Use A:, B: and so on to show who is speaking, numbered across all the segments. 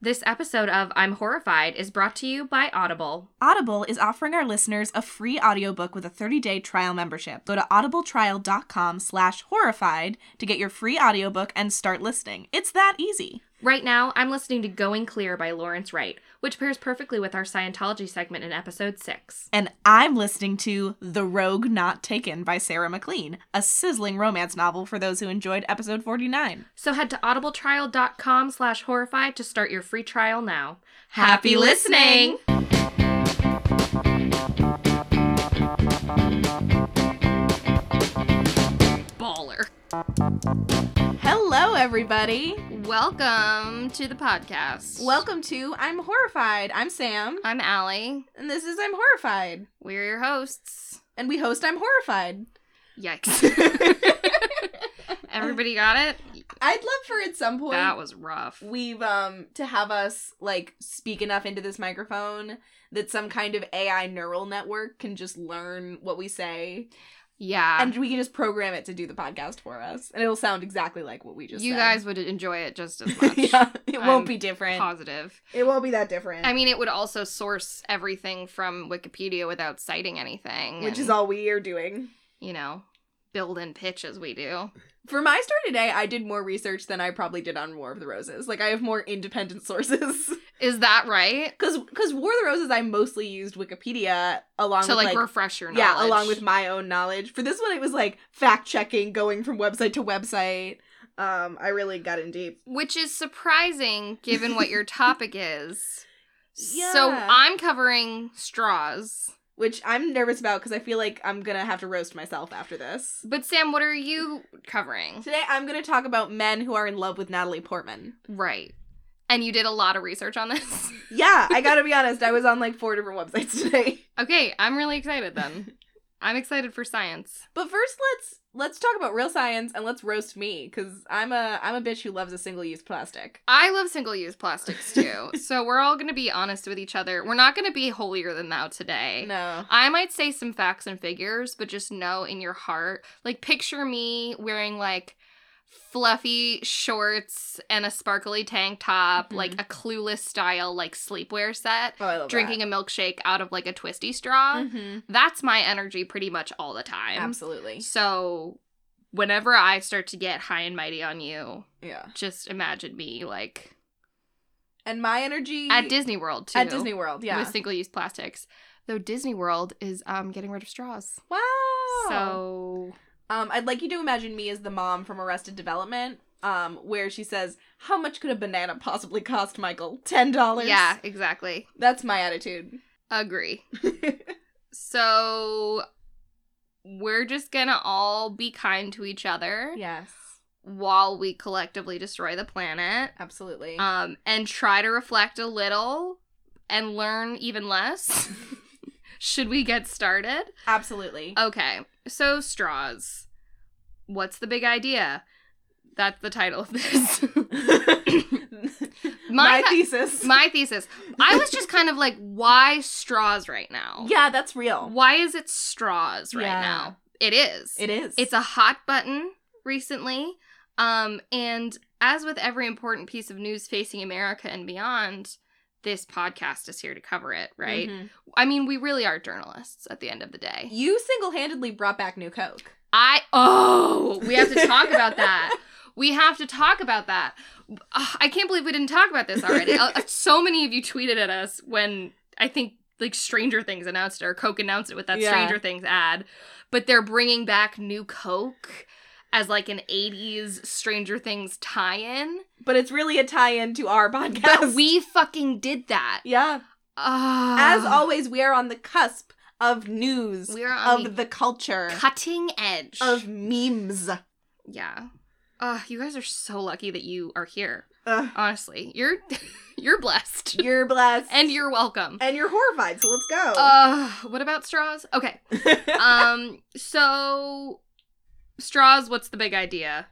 A: This episode of I'm Horrified is brought to you by Audible.
B: Audible is offering our listeners a free audiobook with a 30-day trial membership. Go to audibletrial.com slash horrified to get your free audiobook and start listening. It's that easy.
A: Right now, I'm listening to Going Clear by Lawrence Wright, which pairs perfectly with our Scientology segment in episode 6.
B: And I'm listening to The Rogue Not Taken by Sarah MacLean, a sizzling romance novel for those who enjoyed episode 49.
A: So head to audibletrial.com slash horrified to start your free trial now.
B: Happy listening!
A: Baller.
B: Everybody.
A: Welcome to the podcast.
B: Welcome to I'm Horrified. I'm Sam,
A: I'm Allie.
B: and this is I'm Horrified.
A: We're your hosts.
B: And we host I'm Horrified.
A: Yikes. Everybody got it?
B: I'd love for at some point
A: That was rough.
B: we've um to have us like speak enough into this microphone that some kind of AI neural network can just learn what we say
A: Yeah.
B: and we can just program it to do the podcast for us and it'll sound exactly like what we just
A: you
B: said.
A: guys would enjoy it just as much.
B: yeah, it
A: I'm
B: won't be different.
A: Positive.
B: It won't be that different.
A: I mean, it would also source everything from Wikipedia without citing anything.
B: which
A: and,
B: is all we are doing.
A: you know, build and pitch as we do.
B: For my story today, I did more research than I probably did on War of the Roses. Like I have more independent sources.
A: Is that right?
B: Cuz cuz War of the Roses I mostly used Wikipedia along
A: to
B: with
A: like,
B: like
A: refresh your knowledge.
B: Yeah, along with my own knowledge. For this one, it was like fact checking, going from website to website. Um, I really got in deep.
A: Which is surprising given what your topic is.
B: Yeah.
A: So I'm covering straws.
B: Which I'm nervous about because I feel like I'm gonna have to roast myself after this.
A: But Sam, what are you covering?
B: Today, I'm gonna talk about men who are in love with Natalie Portman.
A: Right. And you did a lot of research on this?
B: Yeah, I gotta be honest. I was on like four different websites today.
A: okay, I'm really excited then. I'm excited for science.
B: But first, let's let's talk about real science and let's roast me because I'm a I'm a bitch who loves a single use plastic.
A: I love single use plastics too. so we're all going to be honest with each other. We're not going to be holier than thou today.
B: No.
A: I might say some facts and figures, but just know in your heart, like picture me wearing like fluffy shorts and a sparkly tank top,
B: Mhm.
A: like a clueless style like sleepwear set,
B: Oh,
A: drinking a milkshake out of like a twisty straw.
B: hmm
A: That's my energy pretty much all the time.
B: Absolutely.
A: So whenever I start to get high and mighty on you,
B: Yeah.
A: just imagine me like
B: And my energy
A: at Disney World too.
B: at Disney World. Yeah.
A: With single use plastics. Though Disney World is um getting rid of straws.
B: Wow.
A: So
B: um, I'd like you to imagine me as the mom from Arrested Development, um, where she says, "How much could a banana possibly cost, Michael? Ten dollars."
A: yeah, exactly.
B: that's my attitude.
A: Agree. So we're just gonna all be kind to each other
B: yes,
A: while we collectively destroy the planet.
B: absolutely.
A: Um and try to reflect a little and learn even less. Should we get started?
B: absolutely.
A: Okay, so straws. What's the big idea? That's the title of this.
B: my,
A: My th-
B: thesis.
A: My thesis. I was just kind of like, why straws right now?
B: yeah, that's real.
A: Why is it straws right
B: Yeah.
A: now? It is.
B: It is.
A: It's a hot button recently. Um, and as with every important piece of news facing America and beyond, this podcast is here to cover it, right?
B: Mhm.
A: I mean, we really are journalists at the end of the day.
B: You single-handedly brought back New Coke.
A: I oh, we have to talk about that. We have to talk about that. I can't believe we didn't talk about this already. Uh, so many of you tweeted at us when I think like Stranger Things announced it or Coke announced it with that
B: Yeah.
A: Stranger Things ad. But they're bringing back new Coke as like an 80s Stranger Things tie-in.
B: But it's really a tie-in to our podcast.
A: But we fucking did that.
B: yeah.
A: Ah.
B: As always, we are on the cusp of news,
A: we are on
B: of the culture,
A: cutting edge
B: of memes.
A: Yeah. Uh, you guys are so lucky that you are here.
B: Ugh,
A: Honestly, you're you're blessed,
B: you're blessed,
A: and you're welcome.
B: and you're horrified. So let's go.
A: Uh, what about straws? Okay. Um, so straws. What's the big idea?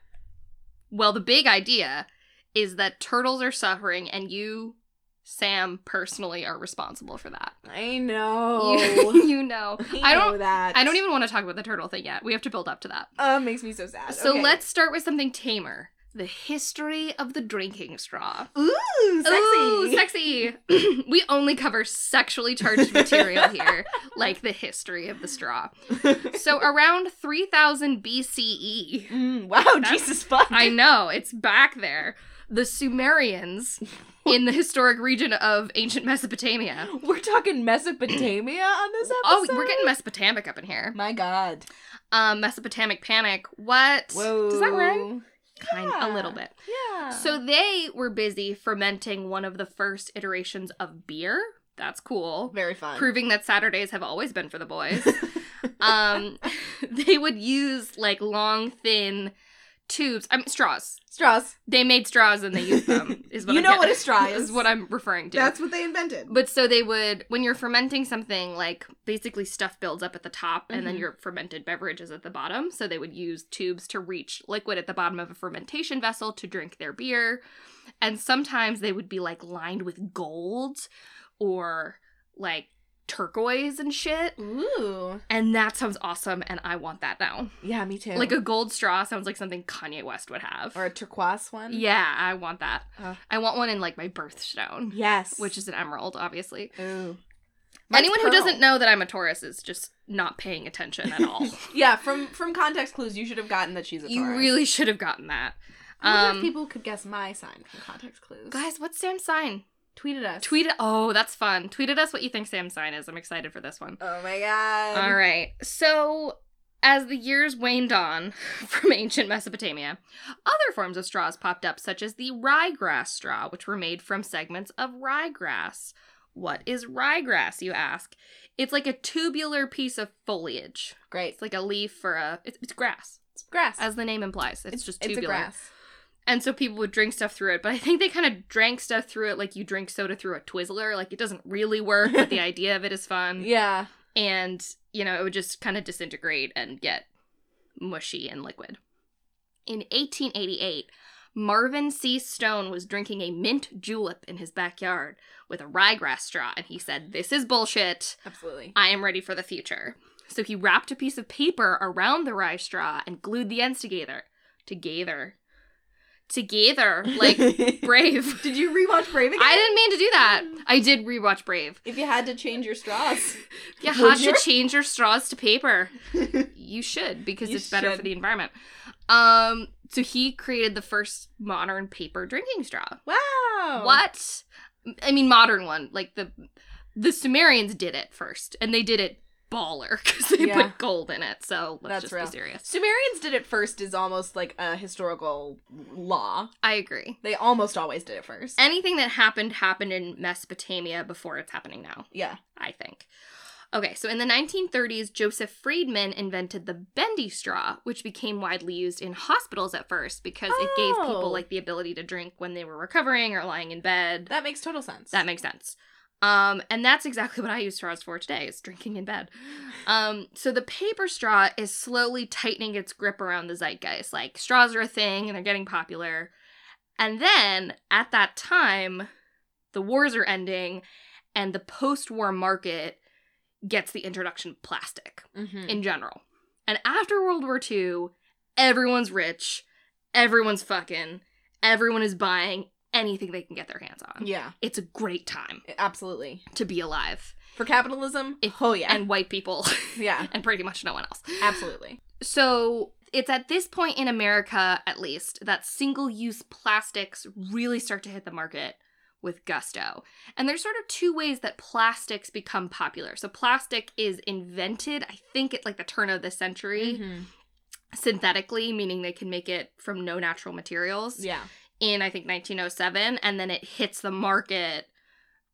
A: Well, the big idea is that turtles are suffering, and you, Sam, personally are responsible for that.
B: I know.
A: You, you know. I
B: know
A: don't.
B: that.
A: I don't even want to talk about the turtle thing yet. We have to build up to that.
B: Uh, makes me so sad.
A: So
B: Okay.
A: let's start with something tamer. The history of the drinking straw.
B: Ooh, sexy.
A: we we only cover sexually charged material here, like the history of the straw. So around 3000 BCE,
B: Mm, wow,
A: That's-
B: Jesus fuck.
A: I know, it's back there. The Sumerians in the historic region of ancient Mesopotamia.
B: We're talking Mesopotamia on this episode.
A: Oh, we're getting Mesopotamic up in here.
B: My God.
A: Um, Mesopotamic panic. What?
B: Whoa.
A: Does that rhyme? Kind a little bit.
B: Yeah.
A: So they were busy fermenting one of the first iterations of beer. That's cool.
B: very fun.
A: Proving that Saturdays have always been for the boys. um, they would use like long, thin tubes. I mean, straws.
B: Straws.
A: They made straws and they used them. Is what
B: You
A: I'm
B: know
A: get-
B: what a straw is.
A: Is what I'm referring to.
B: That's what they invented.
A: But so they would, when you're fermenting something, like basically stuff builds up at the top and then
B: Mhm.
A: your fermented beverage is at the bottom. So they would use tubes to reach liquid at the bottom of a fermentation vessel to drink their beer. And sometimes they would be like lined with gold or like turquoise and shit.
B: Ooh.
A: And that sounds awesome. And I want that now.
B: Yeah, me too.
A: Like a gold straw sounds like something Kanye West would have.
B: or a turquoise one.
A: yeah, I want that. I want one in like my birthstone,
B: Yes.
A: which is an emerald, obviously.
B: Ooh.
A: Anyone who doesn't know that I'm a Taurus is just not paying attention at all.
B: Yeah, from from context clues, you should have gotten that she's a
A: you really should have gotten that.
B: I wonder
A: Um,
B: if people could guess my sign from context clues.
A: Guys, what's Sam's sign?
B: Tweet at us.
A: Tweet it. Oh, that's fun. Tweet at us what you think Sam's sign is. I'm excited for this one.
B: Oh my god.
A: All right. So, as the years waned on from ancient Mesopotamia, other forms of straws popped up, such as the ryegrass straw, which were made from segments of ryegrass. What is ryegrass, you ask? It's like a tubular piece of foliage.
B: Great.
A: It's like a leaf or a. It's, it's grass,
B: It's grass.
A: as the name implies. It's, just
B: it's
A: tubular.
B: a grass.
A: And so people would drink stuff through it, but I think they kind of drank stuff through it like you drink soda through a Twizzler. Like it doesn't really work, but the idea of it is fun.
B: Yeah.
A: And, you know, it would just kind of disintegrate and get mushy and liquid. In 1888, Marvin C. Stone was drinking a mint julep in his backyard with a ryegrass straw, and he said, This is bullshit.
B: Absolutely.
A: I am ready for the future. So he wrapped a piece of paper around the rye straw and glued the ends together. Together. Together. Like Brave.
B: Did you rewatch Brave again?
A: I didn't mean to do that. I did rewatch Brave.
B: If you had to change your straws.
A: You
B: Would
A: had
B: you?
A: to change your straws to paper. You should because
B: You
A: it's better for the environment. Um, so he created the first modern paper drinking straw.
B: wow.
A: What? I mean, modern one. Like the the Sumerians did it first, and they did it baller because they
B: Yeah.
A: put gold in it. So let's
B: That's
A: just
B: real.
A: be serious.
B: Sumerians did it first is almost like a historical law.
A: I agree.
B: They almost always did it first.
A: Anything that happened happened in Mesopotamia before it's happening now.
B: yeah.
A: I think. Okay, so in the 1930s, Joseph Friedman invented the bendy straw, which became widely used in hospitals at first because it gave
B: Oh.
A: people like the ability to drink when they were recovering or lying in bed.
B: That makes total sense.
A: That makes sense. Um, and that's exactly what I use straws for today is drinking in bed. Um, so the paper straw is slowly tightening its grip around the zeitgeist. Like straws are a thing and they're getting popular. And then at that time, the wars are ending and the post-war market gets the introduction of plastic
B: Mhm.
A: in general. And after World War II, everyone's rich, everyone's fucking, everyone is buying anything they can get their hands on.
B: Yeah.
A: It's a great time
B: Absolutely.
A: to be alive.
B: For capitalism?
A: If-
B: oh yeah.
A: And white people
B: yeah.
A: and pretty much no one else.
B: Absolutely.
A: So it's at this point in America, at least, that single use plastics really start to hit the market with gusto. And there's sort of two ways that plastics become popular. So plastic is invented, I think, at like the turn of the century,
B: Mhm.
A: synthetically, meaning they can make it from no natural materials.
B: Yeah.
A: In I think 1907, and then it hits the market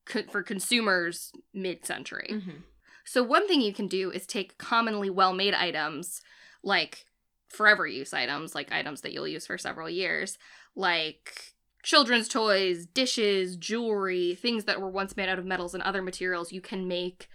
A: co- for consumers mid-century.
B: Mhm.
A: So one thing you can do is take commonly well-made items like forever use items, like items that you'll use for several years, like children's toys, dishes, jewelry, things that were once made out of metals and other materials, you can make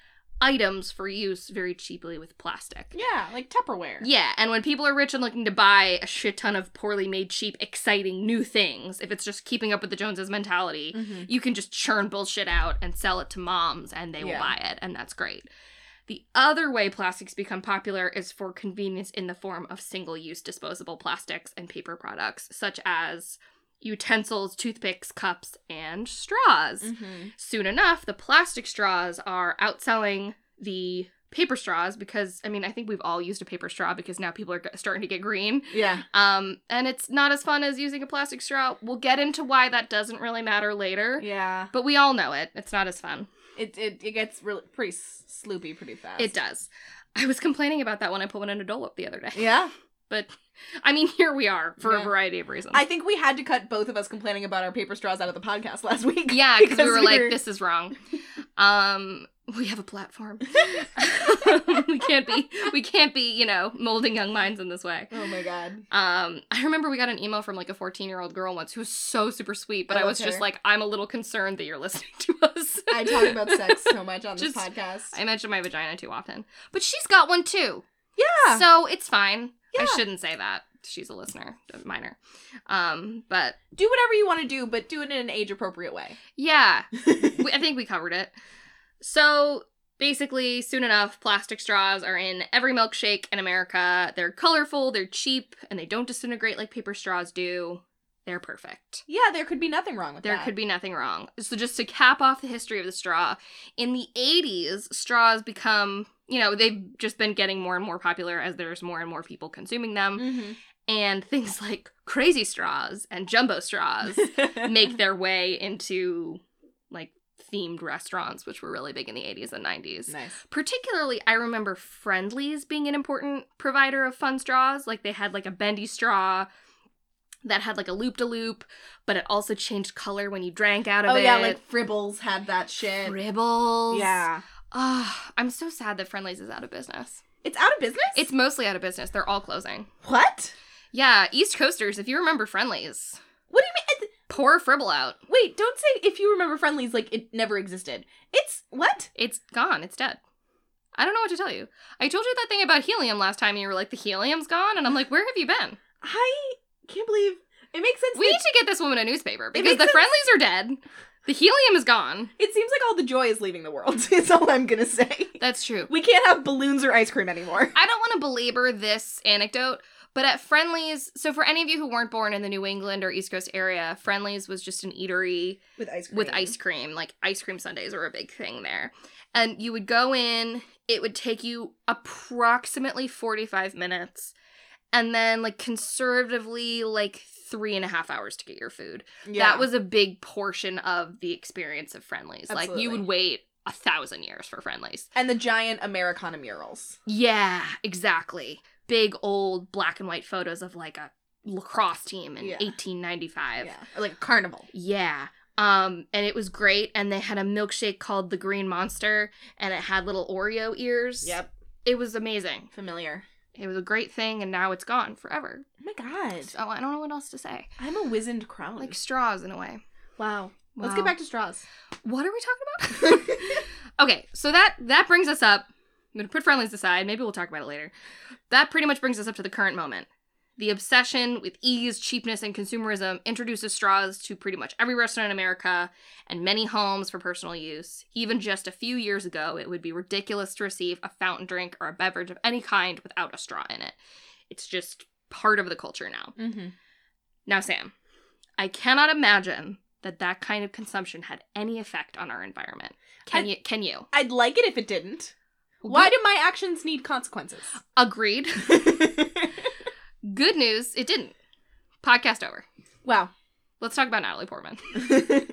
A: items for use very cheaply with plastic.
B: Yeah, like Tupperware.
A: Yeah, and when people are rich and looking to buy a shit ton of poorly made, cheap, exciting new things, if it's just keeping up with the Joneses mentality,
B: Mhm.
A: you can just churn bullshit out and sell it to moms and they will buy it, and that's great. The other way plastics become popular is for convenience in the form of single use disposable plastics and paper products, such as utensils, toothpicks, cups, and straws.
B: Mm-hmm.
A: Soon enough, the plastic straws are outselling the paper straws because I mean I think we've all used a paper straw because now people are starting to get green.
B: Yeah.
A: Um, and it's not as fun as using a plastic straw. We'll get into why that doesn't really matter later.
B: Yeah.
A: But we all know it. It's not as fun.
B: It it, it gets really pretty sloopy pretty fast.
A: It does. I was complaining about that when I put one in a Dole Whip the other day.
B: Yeah.
A: But I mean, here we are for
B: Yeah.
A: a variety of reasons.
B: I think we had to cut both of us complaining about our paper straws out of the podcast last week.
A: yeah, because we were like,
B: we're-
A: this is wrong. Um, we have a platform. we can't be, we can't be, you know, molding young minds in this way.
B: Oh my god.
A: Um, I remember we got an email from like a 14 year old girl once who was so super sweet, but
B: I
A: I, was just like, I'm a little concerned that you're listening to us.
B: I talk about sex so much on this podcast.
A: I mention my vagina too often, but she's got one too,
B: yeah.
A: so it's fine. I shouldn't say that. She's a listener, a minor. Um, but
B: do whatever you want to do, but do it in an age appropriate way.
A: yeah, we, I think we covered it. So basically, soon enough, plastic straws are in every milkshake in America. They're colorful, they're cheap, and they don't disintegrate like paper straws do. They're perfect.
B: yeah, there could be nothing wrong with
A: There
B: that.
A: There could be nothing wrong. So just to cap off the history of the straw, in the 80s, straws become, you know, they've just been getting more and more popular as there's more and more people consuming them.
B: Mm-hmm.
A: And things like crazy straws and jumbo straws make their way into like themed restaurants, which were really big in the 80s and 90s.
B: nice.
A: Particularly, I remember Friendly's being an important provider of fun straws. Like they had like a bendy straw that had like a loop de loop, but it also changed color when you drank out of
B: Oh
A: it.
B: yeah, like Fribbles had that shit.
A: Fribbles.
B: Yeah.
A: Oh, I'm so sad that Friendly's is out of business.
B: It's out of business?
A: It's mostly out of business. They're all closing.
B: what?
A: Yeah, East Coasters, if you remember Friendly's,
B: What do you mean?
A: Pour Fribble out.
B: Wait, don't say if you remember Friendly's like it never existed. It's what?
A: It's gone. It's dead. I don't know what to tell you. I told you that thing about helium last time, and you were like, "The helium's gone," and I'm like, "Where have you been?"
B: I can't believe it makes sense.
A: We
B: that-
A: need to get this woman a newspaper because the
B: sense-
A: friendly's are dead. The helium is gone.
B: It seems like all the joy is leaving the world. Is all I'm gonna say.
A: That's true.
B: We can't have balloons or ice cream anymore.
A: I don't want to belabor this anecdote, but at Friendly's, so for any of you who weren't born in the New England or East Coast area, Friendly's was just an eatery
B: With ice cream.
A: with ice cream. Like ice cream sundaes were a big thing there. And you would go in, it would take you approximately 45 minutes, and then like conservatively, like three and a half hours to get your food.
B: Yeah.
A: That was a big portion of the experience of Friendly's. Like you would wait a thousand years for Friendly's.
B: and the giant Americana murals.
A: Yeah, exactly. Big old black and white photos of like a lacrosse team in
B: Yeah.
A: 1895.
B: Yeah. Or like a carnival.
A: Yeah. Um, and it was great. And they had a milkshake called the Green Monster, and it had little Oreo ears.
B: Yep.
A: It was amazing.
B: Familiar.
A: It was a great thing, and now it's gone forever.
B: Oh my god.
A: So I don't know what else to say.
B: I'm a wizened crown.
A: Like straws in a way.
B: wow. Let's get back to straws.
A: What are we talking about? okay, so that that brings us up. I'm gonna put friendly's aside. Maybe we'll talk about it later. That pretty much brings us up to the current moment. The obsession with ease, cheapness, and consumerism introduces straws to pretty much every restaurant in America and many homes for personal use. Even just a few years ago, it would be ridiculous to receive a fountain drink or a beverage of any kind without a straw in it. It's just part of the culture now.
B: mm-hmm.
A: Now, Sam, I cannot imagine that that kind of consumption had any effect on our environment. Can
B: I-
A: you? Can you?
B: I'd like it if it didn't. Why do my actions need consequences?
A: Agreed. Good news, it didn't. Podcast over.
B: wow.
A: Let's talk about Natalie Portman.
B: Finally,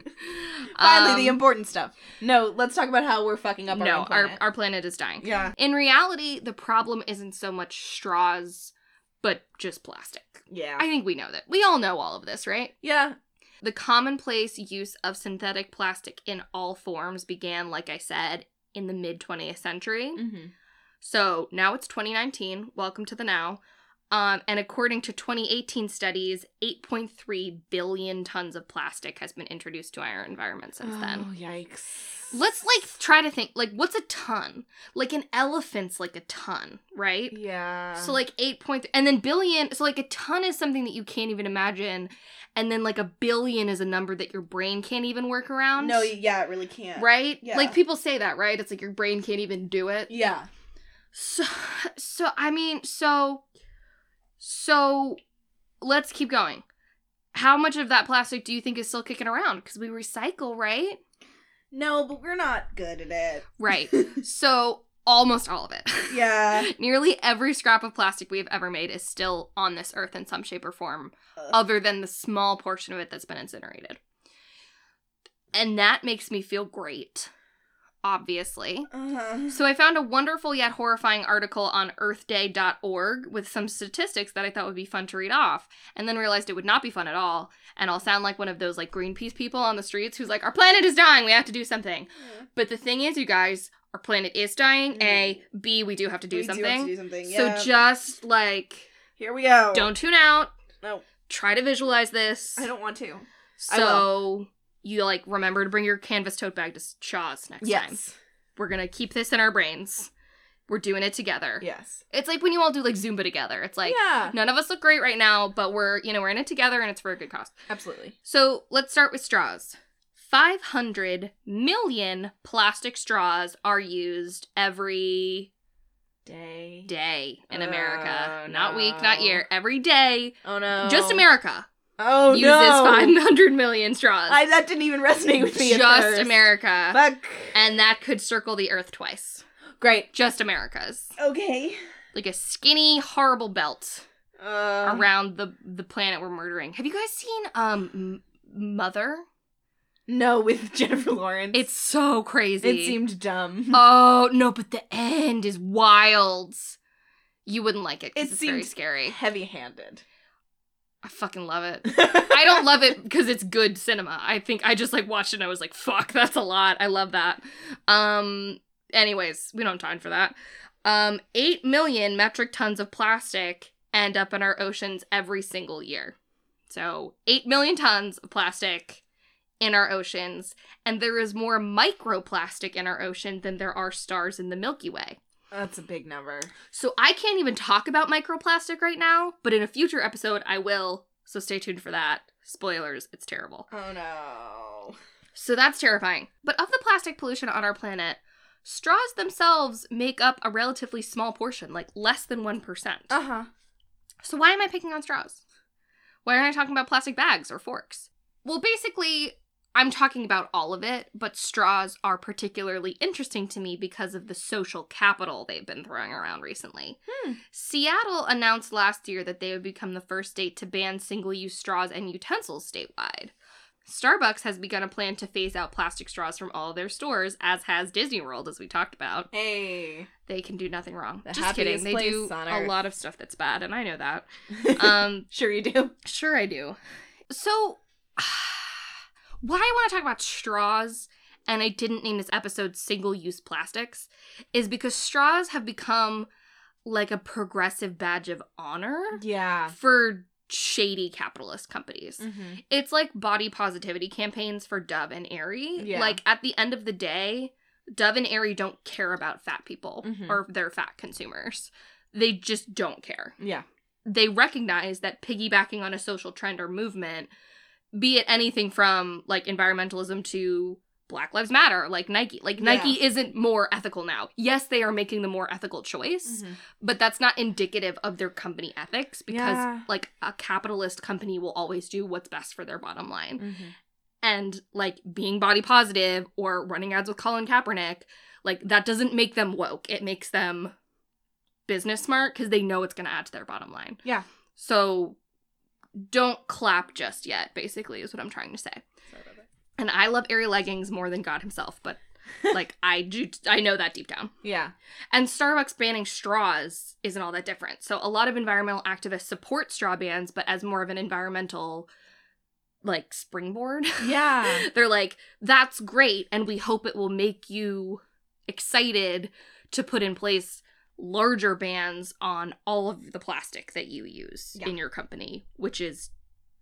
A: Um,
B: the important stuff. No, let's talk about how we're fucking up our
A: no,
B: own
A: our
B: planet.
A: our planet is dying.
B: yeah.
A: In reality, the problem isn't so much straws, but just plastic.
B: Yeah.
A: I think we know that. We all know all of this, right?
B: yeah.
A: The commonplace use of synthetic plastic in all forms began, like I said, in the mid 20th century.
B: Mm-hmm.
A: So now it's 2019. Welcome to the now. Um, and according to 2018 studies, 8.3 billion tons of plastic has been introduced to our environment since then.
B: Oh, yikes.
A: Let's like try to think like what's a ton? Like an elephant's like a ton, right?
B: Yeah.
A: So like 8 point and then billion so like a ton is something that you can't even imagine and then like a billion is a number that your brain can't even work around.
B: No, yeah, it really can't.
A: Right?
B: Yeah.
A: Like people say that, right? It's like your brain can't even do it.
B: Yeah.
A: So, so I mean, so, so let's keep going. how much of that plastic do you think is still kicking around? Because we recycle, right?
B: No, but we're not good at it.
A: Right. so almost all of it.
B: Yeah.
A: Nearly every scrap of plastic we have ever made is still on this earth in some shape or form, other than the small portion of it that's been incinerated. And that makes me feel great, obviously.
B: Uh-huh.
A: So I found a wonderful yet horrifying article on earthday.org with some statistics that I thought would be fun to read off, and then realized it would not be fun at all, and I'll sound like one of those like Greenpeace people on the streets who's like, "Our planet is dying, we have to do something." But the thing is, you guys, our planet is dying. A, B, we do have to do
B: We
A: something.
B: to do something.
A: So just like
B: here we go.
A: don't tune out.
B: No.
A: Try to visualize this.
B: I don't want to.
A: So you like remember to bring your canvas tote bag to Shaw's next time.
B: Yes.
A: We're gonna keep this in our brains. We're doing it together.
B: Yes.
A: It's like when you all do like Zumba together. It's like
B: yeah.
A: none of us look great right now, but we're you know we're in it together and it's for a good cause.
B: Absolutely.
A: So let's start with straws. 500 million plastic straws are used every
B: Day.
A: day in
B: Oh,
A: America. Not week, not year. Every day.
B: Oh no.
A: Just America
B: Oh
A: uses
B: no.
A: 500 million straws.
B: I, that didn't even resonate with me. at
A: Just. America.
B: Fuck.
A: and that could circle the earth twice.
B: Great.
A: Just America's.
B: Okay.
A: Like a skinny, horrible belt
B: Uh,
A: around the the planet we're murdering. Have you guys seen um M- Mother?
B: no, with Jennifer Lawrence.
A: It's so crazy.
B: It seemed dumb.
A: Oh no, but the end is wild. You wouldn't like it.
B: It
A: it's very scary.
B: Heavy-handed.
A: I fucking love it. I don't love it because it's good cinema. I think I just like watched it and I was like, fuck, that's a lot. I love that. Um anyways, we don't have time for that. Um 8 million metric tons of plastic end up in our oceans every single year. So, 8 million tons of plastic in our oceans and there is more microplastic in our ocean than there are stars in the Milky Way.
B: That's a big number.
A: So I can't even talk about microplastic right now, but in a future episode I will. So stay tuned for that. Spoilers, it's terrible.
B: Oh no.
A: So that's terrifying. But of the plastic pollution on our planet, straws themselves make up a relatively small portion, like less than 1%.
B: Uh huh.
A: So why am I picking on straws? Why aren't I talking about plastic bags or forks? Well, basically, I'm talking about all of it, but straws are particularly interesting to me because of the social capital they've been throwing around recently.
B: Hmm.
A: Seattle announced last year that they would become the first state to ban single use straws and utensils statewide. Starbucks has begun a plan to phase out plastic straws from all of their stores, as has Disney World, as we talked about.
B: Hey.
A: They can do nothing wrong.
B: The
A: Just kidding. They do a lot of stuff that's bad, and I know that. Um,
B: sure you do.
A: Sure, I do. So, why I want to talk about straws, and I didn't name this episode single use plastics, is because straws have become like a progressive badge of honor
B: Yeah.
A: for shady capitalist companies.
B: Mm-hmm.
A: It's like body positivity campaigns for Dove and Aerie.
B: Yeah.
A: Like, at the end of the day, Dove and Aerie don't care about fat people
B: Mhm.
A: or their fat consumers. They just don't care
B: Yeah.
A: they recognize that piggybacking on a social trend or movement, be it anything from like environmentalism to Black Lives Matter, like Nike. Like
B: Yeah.
A: Nike isn't more ethical now. Yes, they are making the more ethical choice,
B: Mm-hmm.
A: but that's not indicative of their company ethics because
B: Yeah.
A: like a capitalist company will always do what's best for their bottom line.
B: Mm-hmm.
A: And like being body positive or running ads with Colin Kaepernick, like that doesn't make them woke. It makes them business smart because they know it's going to add to their bottom line.
B: Yeah.
A: So don't clap just yet, basically, is what I'm trying to say. And I love Aerie leggings more than God himself, but like I do, I know that deep down.
B: Yeah.
A: And Starbucks banning straws isn't all that different. So a lot of environmental activists support straw bans, but as more of an environmental like springboard.
B: Yeah.
A: They're like, that's great, and we hope it will make you excited to put in place larger bans on all of the plastic that you use
B: Yeah.
A: in your company, which is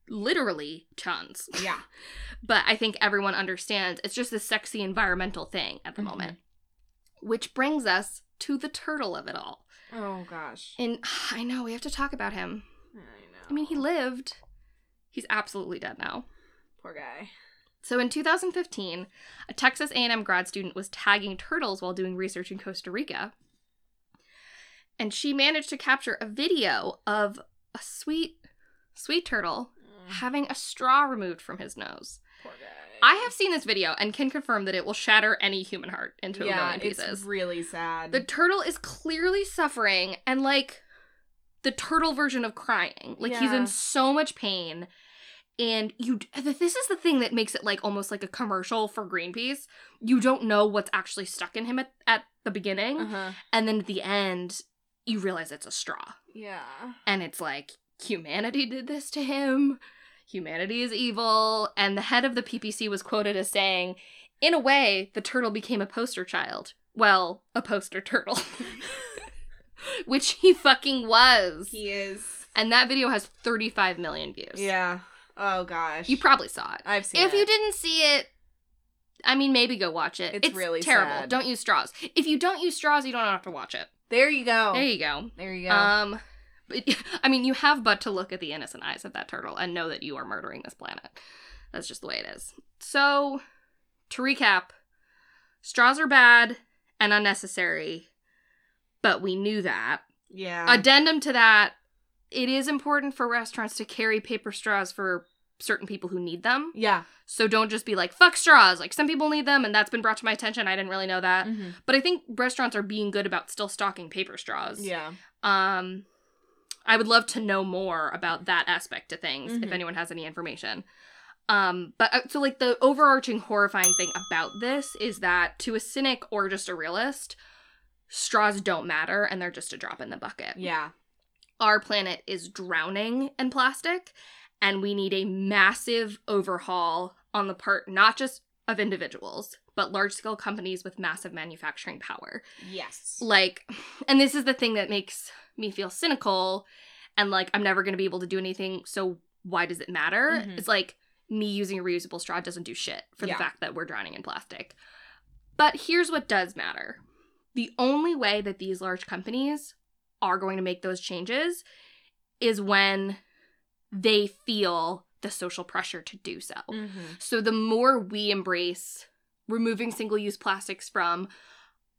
A: literally tons.
B: Yeah.
A: But I think everyone understands it's just a sexy environmental thing at the
B: Mhm.
A: moment. Which brings us to the turtle of it all.
B: Oh gosh.
A: And I know we have to talk about him.
B: I know.
A: I mean, he lived. He's absolutely dead now.
B: Poor guy.
A: So in 2015, a Texas A&M grad student was tagging turtles while doing research in Costa Rica. And she managed to capture a video of a sweet sweet turtle having a straw removed from his nose.
B: Poor guy.
A: I have seen this video and can confirm that it will shatter any human heart into a
B: yeah,
A: million
B: it's
A: pieces.
B: really sad.
A: The turtle is clearly suffering and like the turtle version of crying. Like he's in so much pain. And you this is the thing that makes it like almost like a commercial for Greenpeace. You don't know what's actually stuck in him at, at the beginning.
B: uh-huh.
A: And then at the end, you realize it's a straw.
B: Yeah.
A: And it's like, humanity did this to him. Humanity is evil. And the head of the PPC was quoted as saying, in a way, the turtle became a poster child. Well, a poster turtle. Which he fucking was.
B: He is.
A: And that video has 35 million views.
B: Yeah. Oh gosh.
A: You probably saw it.
B: I've seen
A: If
B: it.
A: If you didn't see it, I mean, maybe go watch it.
B: It's really
A: terrible.
B: sad.
A: Don't use straws. If you don't use straws, you don't have to watch it.
B: There you go.
A: There you go.
B: There you go.
A: Um, but I mean, you have but to look at the innocent eyes of that turtle and know that you are murdering this planet. That's just the way it is. So, to recap, straws are bad and unnecessary, but we knew that.
B: yeah.
A: Addendum to that, it is important for restaurants to carry paper straws for certain people who need them.
B: yeah.
A: So don't just be like, fuck straws. Like, some people need them, and that's been brought to my attention. I didn't really know that.
B: Mhm.
A: But I think restaurants are being good about still stocking paper straws.
B: Yeah.
A: Um, I would love to know more about that aspect of things if
B: Mhm.
A: anyone has any information. Um, but uh, so like the overarching horrifying thing about this is that to a cynic or just a realist, straws don't matter and they're just a drop in the bucket.
B: Yeah.
A: Our planet is drowning in plastic, and we need a massive overhaul on the part not just of individuals, but large scale companies with massive manufacturing power
B: Yes.
A: like and this is the thing that makes me feel cynical and like i'm never going to be able to do anything so why does it matter
B: Mhm.
A: it's like me using a reusable straw doesn't do shit for
B: Yeah.
A: the fact that we're drowning in plastic but here's what does matter the only way that these large companies are going to make those changes is when they feel the social pressure to do so
B: Mm-hmm.
A: so the more we embrace removing single-use plastics from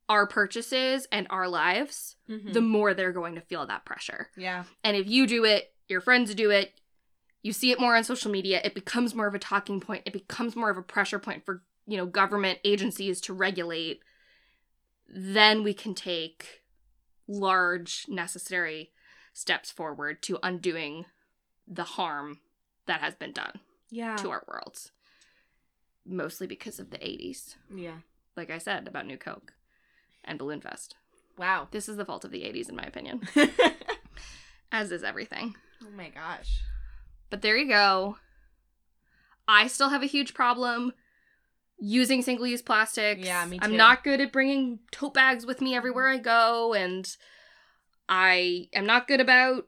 A: our purchases and our lives,
B: Mm-hmm.
A: the more they're going to feel that pressure.
B: yeah.
A: And if you do it, your friends do it, you see it more on social media, it becomes more of a talking point, it becomes more of a pressure point for, you know, government agencies to regulate, then we can take large necessary steps forward to undoing the harm that has been done
B: Yeah.
A: to our worlds. Mostly because of the 80s.
B: Yeah.
A: Like I said about New Coke and Balloon Fest.
B: Wow.
A: This is the fault of the 80s, in my opinion, as is everything.
B: Oh my gosh.
A: But there you go. I still have a huge problem using single use plastics.
B: Yeah, me too.
A: I'm not good at bringing tote bags with me everywhere I go, and I am not good about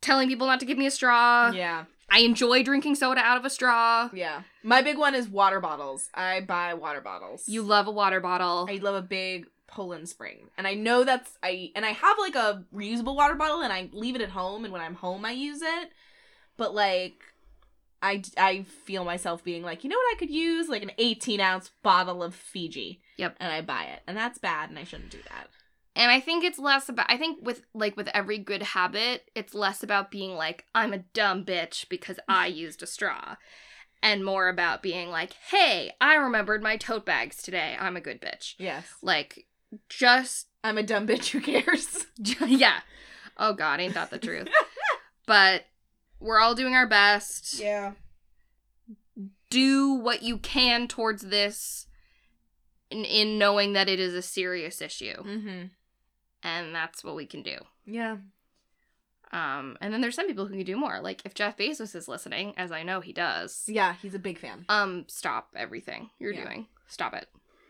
A: telling people not to give me a straw.
B: yeah.
A: I enjoy drinking soda out of a straw.
B: Yeah. My big one is water bottles. I buy water bottles.
A: You love a water bottle.
B: I love a big Poland Spring. And I know that's I and I have like a reusable water bottle and I leave it at home and when I'm home I use it. But like I I feel myself being like, you know what I could use? Like an 18 ounce bottle of Fiji.
A: Yep.
B: And I buy it. And that's bad and I shouldn't do that.
A: And I think it's less about I think with like with every good habit, it's less about being like I'm a dumb bitch because I used a straw and more about being like, "Hey, I remembered my tote bags today. I'm a good bitch."
B: Yes.
A: Like just
B: I'm a dumb bitch who cares.
A: yeah. Oh god, ain't that the truth. but we're all doing our best.
B: Yeah.
A: Do what you can towards this in, in knowing that it is a serious issue.
B: Mhm.
A: And that's what we can do.
B: Yeah.
A: Um, and then there's some people who can do more. Like if Jeff Bezos is listening, as I know he does,
B: Yeah, he's a big fan.
A: um, stop everything you're
B: Yeah.
A: doing. Stop it.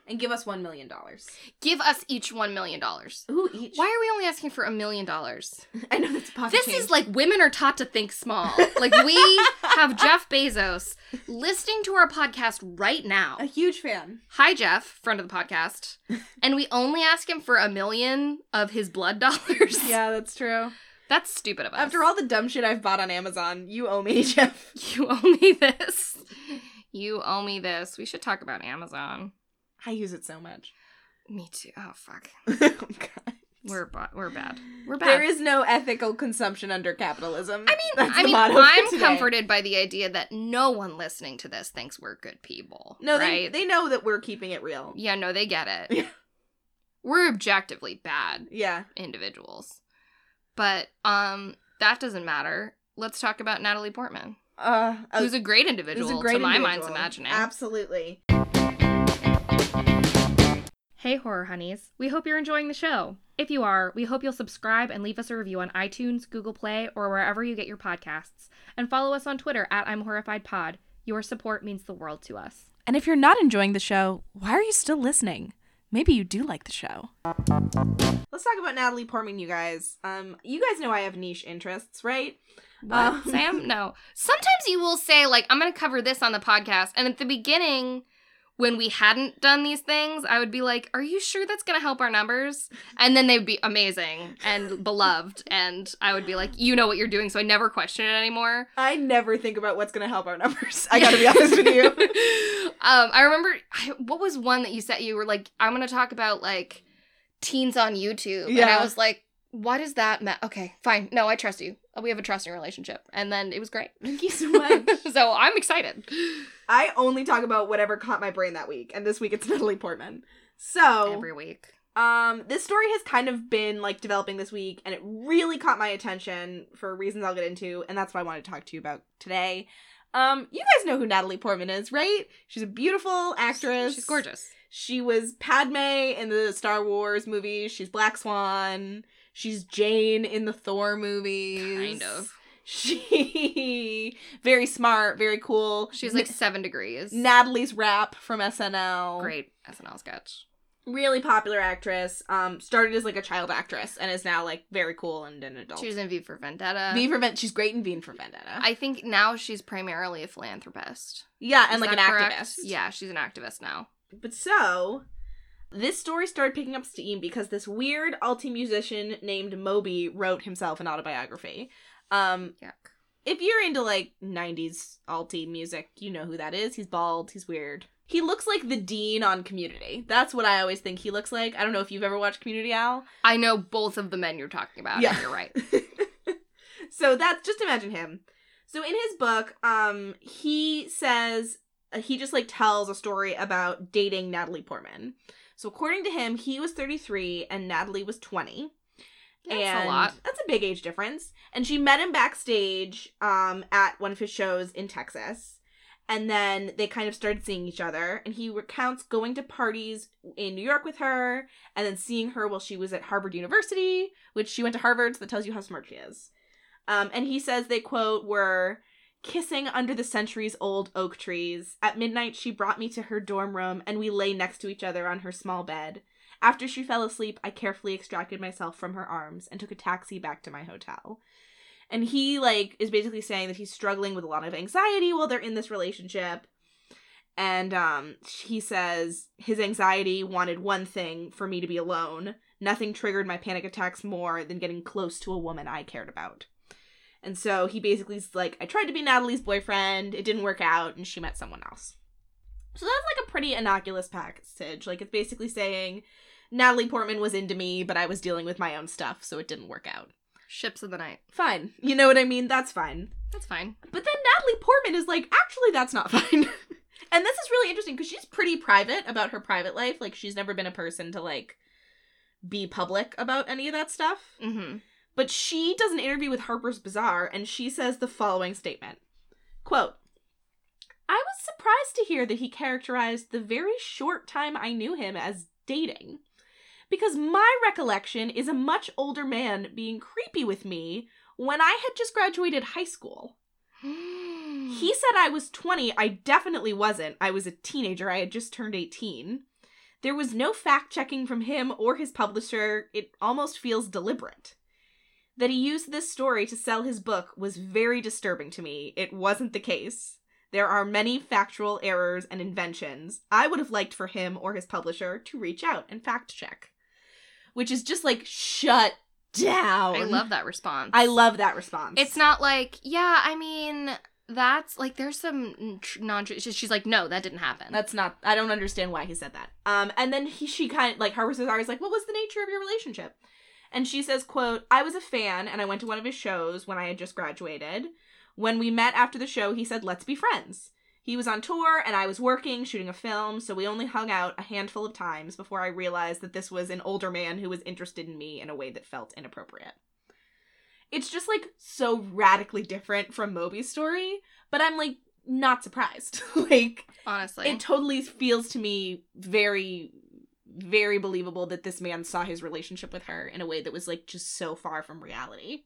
B: And give us 1 million dollars.
A: Give us each one million dollars.
B: Ooh, each.
A: Why are we only asking for a million dollars?
B: I know that's pocket
A: This
B: change.
A: is like women are taught to think small. Like we have Jeff Bezos listening to our podcast right now.
B: a huge fan.
A: Hi Jeff, friend of the podcast. And we only ask him for a million of his blood dollars.
B: Yeah, that's true.
A: That's stupid of us.
B: After all the dumb shit I've bought on Amazon, you owe me, Jeff.
A: You owe me this. You owe me this. We should talk about Amazon.
B: I use it so much.
A: Me too. Oh fuck.
B: oh god.
A: We're ba- we're bad. We're bad.
B: There is no ethical consumption under capitalism.
A: I mean,
B: That's
A: I mean, I'm comforted by the idea that no one listening to this thinks we're good people.
B: No, they
A: right?
B: they know that we're keeping it real.
A: yeah, no, they get it.
B: Yeah.
A: We're objectively bad
B: Yeah.
A: individuals, but um, that doesn't matter. Let's talk about Natalie Portman,
B: Uh, a-
A: who's a great individual
B: a great
A: to my mind's imagining.
B: Absolutely.
A: Hey, horror honeys. We hope you're enjoying the show. If you are, we hope you'll subscribe and leave us a review on iTunes, Google Play, or wherever you get your podcasts. And follow us on Twitter at I'm Horrified Pod. Your support means the world to us.
C: And if you're not enjoying the show, why are you still listening? Maybe you do like the show.
B: Let's talk about Natalie Portman, you guys. Um, you guys know I have niche interests, right?
A: What,
B: Um,
A: Sam? No. Sometimes you will say, like, I'm going to cover this on the podcast. And at the beginning, when we hadn't done these things, I would be like, Are you sure that's going to help our numbers? And then they'd be amazing and beloved. And I would be like, You know what you're doing. So I never question it anymore.
B: I never think about what's gonna help our numbers. I gotta be honest with you.
A: um, I remember I, what was one that you said you were like, I'm gonna talk about like teens on YouTube, and I was like, what does that ma Okay, fine. No, I trust you. We have a trusting relationship, and then it was great.
B: Thank you so much.
A: so I'm excited.
B: I only talk about whatever caught my brain that week, and this week it's Natalie Portman. So,
A: Every week.
B: um, this story has kind of been like developing this week, and it really caught my attention for reasons I'll get into, and that's what I wanted to talk to you about today. Um, you guys know who Natalie Portman is, right? She's a beautiful actress.
A: She's gorgeous.
B: She was Padme in the Star Wars movies. She's Black Swan. She's Jane in the Thor movies.
A: Kind of.
B: She very smart, very cool.
A: She's like seven degrees.
B: Natalie's rap from SNL.
A: Great SNL sketch.
B: Really popular actress. Um, started as like a child actress and is now like very cool and an adult.
A: She was in V for Vendetta.
B: V for Ven- she's great in V for Vendetta.
A: I think now she's primarily a philanthropist.
B: yeah, and
A: Is
B: like an
A: correct?
B: activist.
A: Yeah, she's an activist now.
B: But so, this story started picking up steam because this weird alti musician named Moby wrote himself an autobiography. Um,
A: Yuck.
B: if you're into like 90s alti music, you know who that is. He's bald, he's weird. He looks like the dean on Community. That's what I always think he looks like. I don't know if you've ever watched Community Al.
A: I know both of the men you're talking about.
B: Yeah.
A: You're right.
B: so that's just imagine him. So in his book, um, he says uh, he just like tells a story about dating Natalie Portman. So according to him, he was 33 and Natalie was 20.
A: That's
B: and
A: a lot.
B: That's a big age difference. And she met him backstage um at one of his shows in Texas. And then they kind of started seeing each other. And he recounts going to parties in New York with her and then seeing her while she was at Harvard University, which she went to Harvard, so that tells you how smart she is. Um, and he says they quote were kissing under the centuries old oak trees. At midnight, she brought me to her dorm room, and we lay next to each other on her small bed. After she fell asleep, I carefully extracted myself from her arms and took a taxi back to my hotel. And he like is basically saying that he's struggling with a lot of anxiety while they're in this relationship. And um he says his anxiety wanted one thing for me to be alone. Nothing triggered my panic attacks more than getting close to a woman I cared about. And so he basically is like, I tried to be Natalie's boyfriend, it didn't work out, and she met someone else. So that's like a pretty innocuous passage. Like it's basically saying Natalie Portman was into me, but I was dealing with my own stuff, so it didn't work out.
A: Ships of the night.
B: Fine. You know what I mean? That's fine.
A: That's fine.
B: But then Natalie Portman is like, actually, that's not fine. and this is really interesting because she's pretty private about her private life. Like, she's never been a person to, like, be public about any of that stuff.
A: Mm-hmm.
B: But she does an interview with Harper's Bazaar and she says the following statement Quote, I was surprised to hear that he characterized the very short time I knew him as dating. Because my recollection is a much older man being creepy with me when I had just graduated high school. He said I was 20. I definitely wasn't. I was a teenager. I had just turned 18. There was no fact checking from him or his publisher. It almost feels deliberate. That he used this story to sell his book was very disturbing to me. It wasn't the case. There are many factual errors and inventions. I would have liked for him or his publisher to reach out and fact check. Which is just like, shut down.
A: I love that response.
B: I love that response.
A: It's not like, yeah, I mean, that's like, there's some non. She's like, no, that didn't happen.
B: That's not. I don't understand why he said that. Um, and then he, she kind of like Harper's Bazaar is like, "What was the nature of your relationship?" And she says, quote, I was a fan and I went to one of his shows when I had just graduated. When we met after the show, he said, let's be friends. He was on tour and I was working, shooting a film, so we only hung out a handful of times before I realized that this was an older man who was interested in me in a way that felt inappropriate. It's just like so radically different from Moby's story, but I'm like not surprised. like
A: Honestly.
B: it totally feels to me very very believable that this man saw his relationship with her in a way that was like just so far from reality.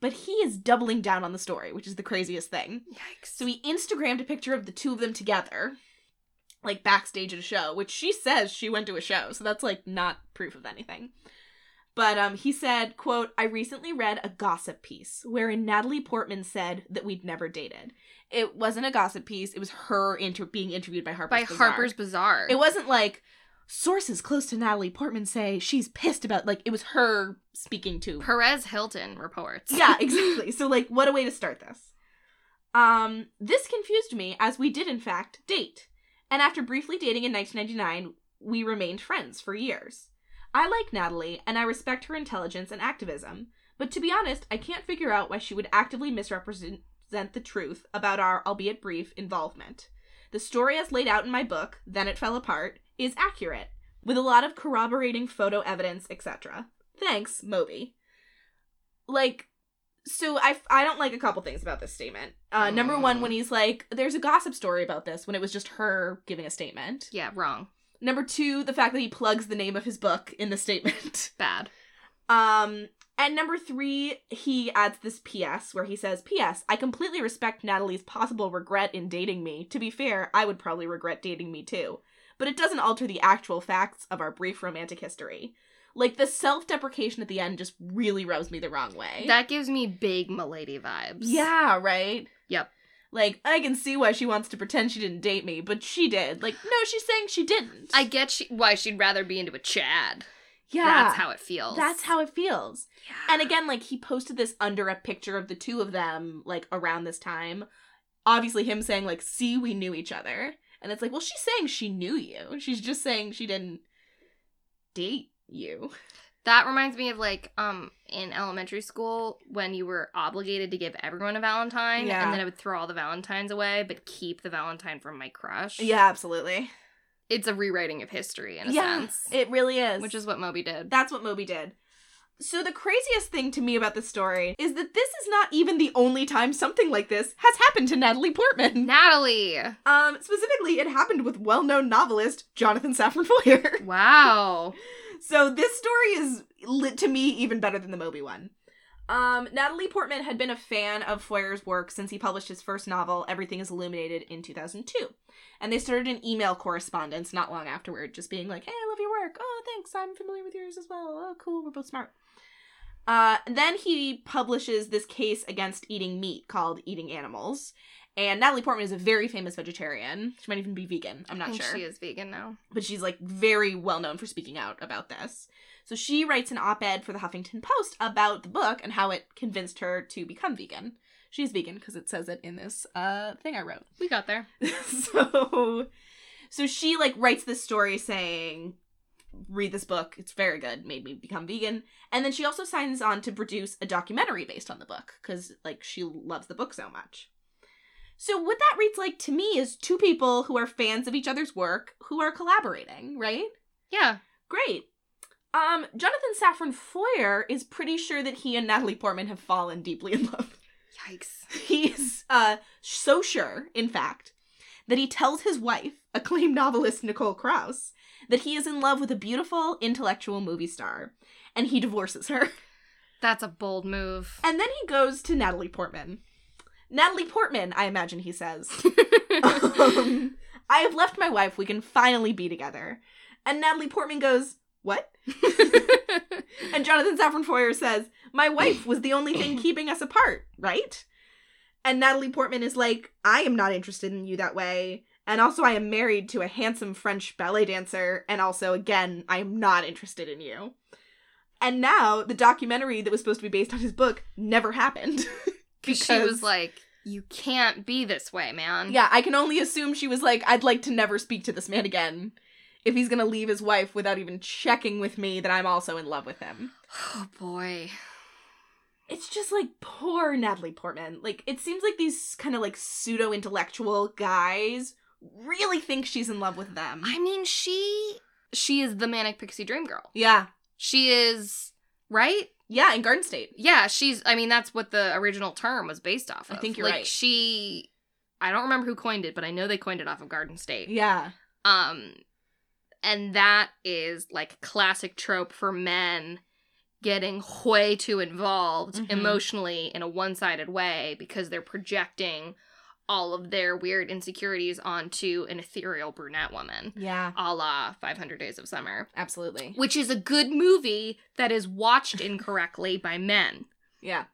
B: But he is doubling down on the story, which is the craziest thing.
A: Yikes.
B: So he Instagrammed a picture of the two of them together, like backstage at a show, which she says she went to a show, so that's like not proof of anything. But um, he said, "quote I recently read a gossip piece wherein Natalie Portman said that we'd never dated. It wasn't a gossip piece; it was her inter- being interviewed by Harper's
A: By
B: Bazaar.
A: Harper's Bazaar.
B: It wasn't like sources close to Natalie Portman say she's pissed about. Like it was her speaking to
A: Perez Hilton reports.
B: yeah, exactly. So like what a way to start this. Um this confused me as we did in fact date. And after briefly dating in 1999, we remained friends for years. I like Natalie and I respect her intelligence and activism, but to be honest, I can't figure out why she would actively misrepresent the truth about our albeit brief involvement. The story as laid out in my book, Then It Fell Apart, is accurate, with a lot of corroborating photo evidence, etc. Thanks, Moby. Like, so I I don't like a couple things about this statement. Uh, number one, when he's like, "There's a gossip story about this," when it was just her giving a statement.
A: Yeah, wrong.
B: Number two, the fact that he plugs the name of his book in the statement.
A: Bad.
B: Um, and number three, he adds this PS where he says, P.S. I completely respect Natalie's possible regret in dating me. To be fair, I would probably regret dating me too. But it doesn't alter the actual facts of our brief romantic history. Like, the self deprecation at the end just really rubs me the wrong way.
A: That gives me big Milady vibes.
B: yeah, right?
A: Yep.
B: Like, I can see why she wants to pretend she didn't date me, but she did. Like, no, she's saying she didn't.
A: I get she- why she'd rather be into a Chad.
B: yeah.
A: That's how it feels.
B: That's how it feels.
A: Yeah.
B: And again, like he posted this under a picture of the two of them, like around this time. Obviously, him saying like, "See, we knew each other," and it's like, well, she's saying she knew you. She's just saying she didn't date you.
A: That reminds me of like um in elementary school when you were obligated to give everyone a Valentine
B: Yeah.
A: and then I would throw all the Valentines away but keep the Valentine from my crush.
B: Yeah, absolutely.
A: It's a rewriting of history in a
B: yeah,
A: sense.
B: it really is.
A: which is what Moby did.
B: that's what Moby did. So the craziest thing to me about this story is that this is not even the only time something like this has happened to Natalie Portman.
A: Natalie.
B: Um, specifically, it happened with well-known novelist Jonathan Safran Foer.
A: Wow.
B: So this story is lit to me even better than the Moby one. Um, Natalie Portman had been a fan of Foer's work since he published his first novel, Everything is Illuminated, in 2002. And they started an email correspondence not long afterward, just being like, hey, I love your work. Oh, thanks. I'm familiar with yours as well. Oh, cool. We're both smart. Uh, then he publishes this case against eating meat called Eating Animals. And Natalie Portman is a very famous vegetarian. She might even be vegan. I'm not sure
A: she is vegan now.
B: but she's like very well known for speaking out about this. So she writes an op ed for the Huffington Post about the book and how it convinced her to become vegan. She's vegan because it says it in this uh thing I wrote.
A: We got there.
B: so so she like writes this story saying read this book it's very good made me become vegan. And then she also signs on to produce a documentary based on the book because like she loves the book so much. So what that reads like to me is two people who are fans of each other's work who are collaborating right?
A: Yeah.
B: great. Um jonathan safran foer is pretty sure that he and natalie portman have fallen deeply in love.
A: Yikes.
B: He's uh so sure, in fact, that he tells his wife, acclaimed novelist Nicole Krauss, that he is in love with a beautiful, intellectual movie star, and he divorces her.
A: That's a bold move.
B: And then he goes to Natalie Portman. Natalie Portman, I imagine he says. um, I have left my wife. We can finally be together. And Natalie Portman goes, What? And Jonathan Safran Foer says, My wife was the only thing keeping us apart, right? And Natalie Portman is like, I am not interested in you that way. And also, I am married to a handsome French ballet dancer. And also, again, I am not interested in you. And now, the documentary that was supposed to be based on his book never happened.
A: Because she was like, you can't be this way, man.
B: yeah, I can only assume she was like, I'd like to never speak to this man again if he's gonna leave his wife without even checking with me that I'm also in love with him.
A: Oh boy.
B: It's just like poor Natalie Portman. Like it seems like these kind of like pseudo intellectual guys really think she's in love with them.
A: I mean, she she is the manic pixie dream girl.
B: yeah,
A: She is right.
B: yeah, in Garden State.
A: Yeah, she's. I mean, that's what the original term was based off
B: I think you're
A: like,
B: right.
A: She, I don't remember who coined it, but I know they coined it off of Garden State.
B: Yeah,
A: Um, and that is like classic trope for men getting way too involved
B: Mhm.
A: emotionally in a one-sided way because they're projecting all of their weird insecurities onto an ethereal brunette woman,
B: yeah,
A: a la 500 Days of Summer,
B: absolutely.
A: which is a good movie that is watched incorrectly by men.
B: Yeah,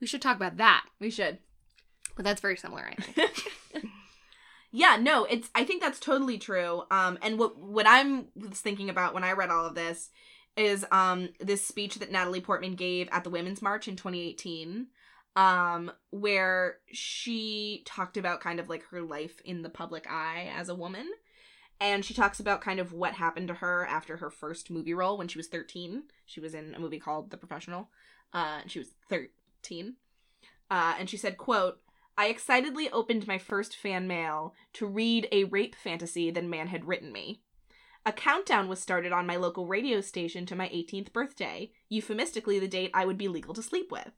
A: We should talk about that,
B: we should.
A: but that's very similar, I think.
B: yeah, no, it's I think that's totally true. Um and what what I'm was thinking about when I read all of this is um this speech that Natalie Portman gave at the Women's March in 2018 um where she talked about kind of like her life in the public eye as a woman and she talks about kind of what happened to her after her first movie role when she was 13 she was in a movie called the professional uh and she was 13 uh and she said quote I excitedly opened my first fan mail to read a rape fantasy that man had written me. A countdown was started on my local radio station to my 18th birthday, euphemistically the date I would be legal to sleep with.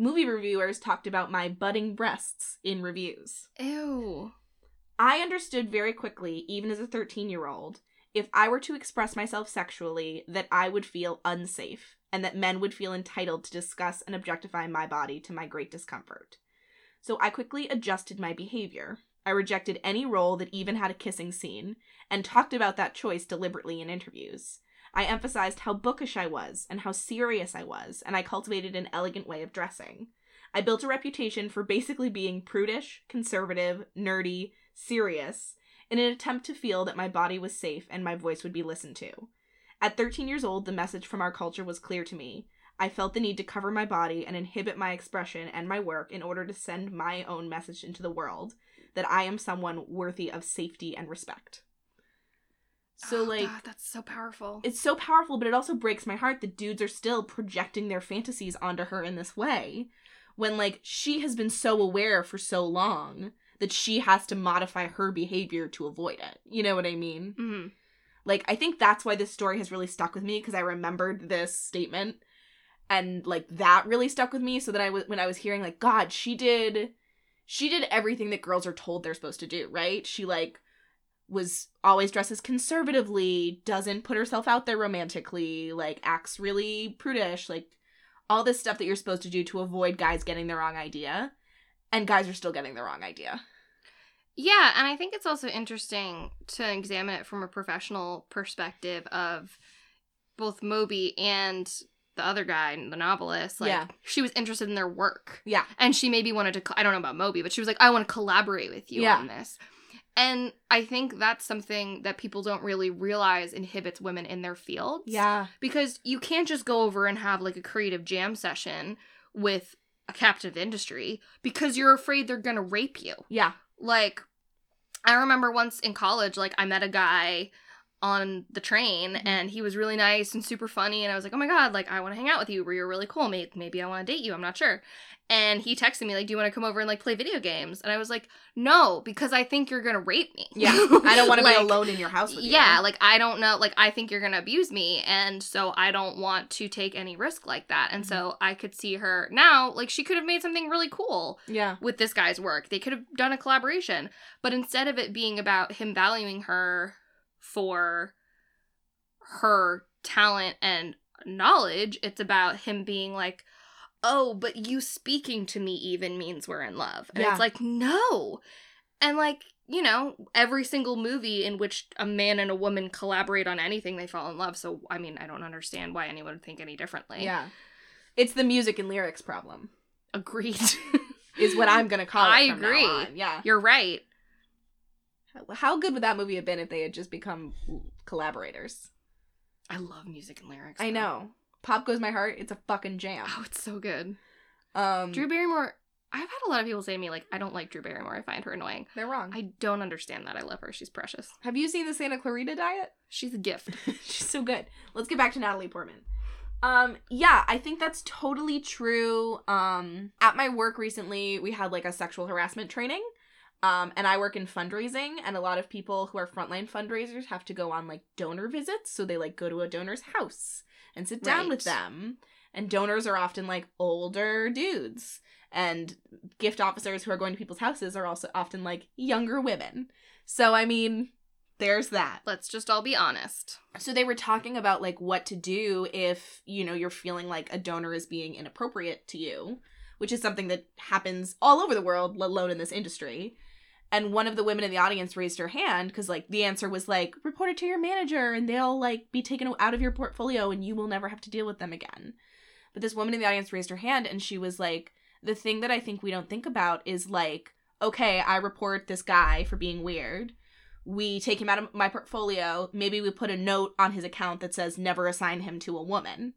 B: Movie reviewers talked about my budding breasts in reviews.
A: Ew.
B: I understood very quickly, even as a 13 year old, if I were to express myself sexually, that I would feel unsafe, and that men would feel entitled to discuss and objectify my body to my great discomfort. So I quickly adjusted my behavior. I rejected any role that even had a kissing scene, and talked about that choice deliberately in interviews. I emphasized how bookish I was and how serious I was, and I cultivated an elegant way of dressing. I built a reputation for basically being prudish, conservative, nerdy, serious, in an attempt to feel that my body was safe and my voice would be listened to. At 13 years old, the message from our culture was clear to me. I felt the need to cover my body and inhibit my expression and my work in order to send my own message into the world that I am someone worthy of safety and respect. So,
A: Oh,
B: like,
A: God, that's so powerful.
B: it's so powerful, but it also breaks my heart that dudes are still projecting their fantasies onto her in this way when, like, she has been so aware for so long that she has to modify her behavior to avoid it. You know what I mean?
A: hmm
B: Like, I think that's why this story has really stuck with me because I remembered this statement and, like, that really stuck with me. So that I was, when I was hearing, like, God, she did, she did everything that girls are told they're supposed to do, right? She, like, was always dresses conservatively, doesn't put herself out there romantically, like acts really prudish, like all this stuff that you're supposed to do to avoid guys getting the wrong idea. And guys are still getting the wrong idea.
A: Yeah, and I think it's also interesting to examine it from a professional perspective of both Moby and the other guy, the novelist. Like,
B: Yeah.
A: she was interested in their work.
B: Yeah.
A: And she maybe wanted to, I don't know about Moby, but she was like, I want to collaborate with you
B: Yeah.
A: on this. And I think that's something that people don't really realize inhibits women in their fields.
B: Yeah.
A: Because you can't just go over and have like a creative jam session with a captive industry because you're afraid they're going to rape you.
B: Yeah.
A: Like, I remember once in college, like, I met a guy on the train
B: Mhm.
A: and he was really nice and super funny. And I was like, oh my God, like, I want to hang out with you. You're really cool. Maybe, maybe I want to date you. I'm not sure. And he texted me, like, do you want to come over and, like, play video games? And I was like, no, because I think you're going to rape me.
B: Yeah. I don't want to
A: Like,
B: be alone in your house with you.
A: yeah, like I don't know, like I think you're gonna abuse me, and so I don't want to take any risk like that. And
B: Mm-hmm.
A: so I could see her now, like she could have made something really cool
B: Yeah.
A: with this guy's work. They could have done a collaboration, but instead of it being about him valuing her for her talent and knowledge, it's about him being like, "Oh, but you speaking to me even means we're in love." And
B: Yeah.
A: it's like, "No." And like, you know, every single movie in which a man and a woman collaborate on anything, they fall in love. So, I mean, I don't understand why anyone would think any differently.
B: Yeah. It's the music and lyrics problem,
A: Agreed.
B: is what I'm going to call it.
A: I agree.
B: Yeah.
A: You're right.
B: How good would that movie have been if they had just become collaborators?
A: I love music and lyrics.
B: I
A: though.
B: know. Pop Goes My Heart, it's a fucking jam.
A: Oh, it's so good.
B: Um
A: Drew Barrymore I've had a lot of people say to me like, I don't like Drew Barrymore. I find her annoying.
B: They're wrong.
A: I don't understand that. I love her. She's precious.
B: Have you seen the Santa Clarita Diet?
A: She's a gift.
B: She's so good. Let's get back to Natalie Portman. Um, yeah, I think that's totally true. Um, at my work recently, we had like a sexual harassment training. Um, and I work in fundraising, and a lot of people who are frontline fundraisers have to go on like donor visits. So they like go to a donor's house and sit down with them. And donors are often like older dudes. And gift officers who are going to people's houses are also often like younger women. So, I mean, there's that.
A: Let's just all be honest.
B: So they were talking about like what to do if, you know, you're feeling like a donor is being inappropriate to you, which is something that happens all over the world, let alone in this industry. And one of the women in the audience raised her hand because like the answer was like report it to your manager and they'll like be taken out of your portfolio and you will never have to deal with them again. But this woman in the audience raised her hand and she was like the thing that I think we don't think about is like okay, I report this guy for being weird we take him out of my portfolio. Maybe we put a note on his account that says never assign him to a woman.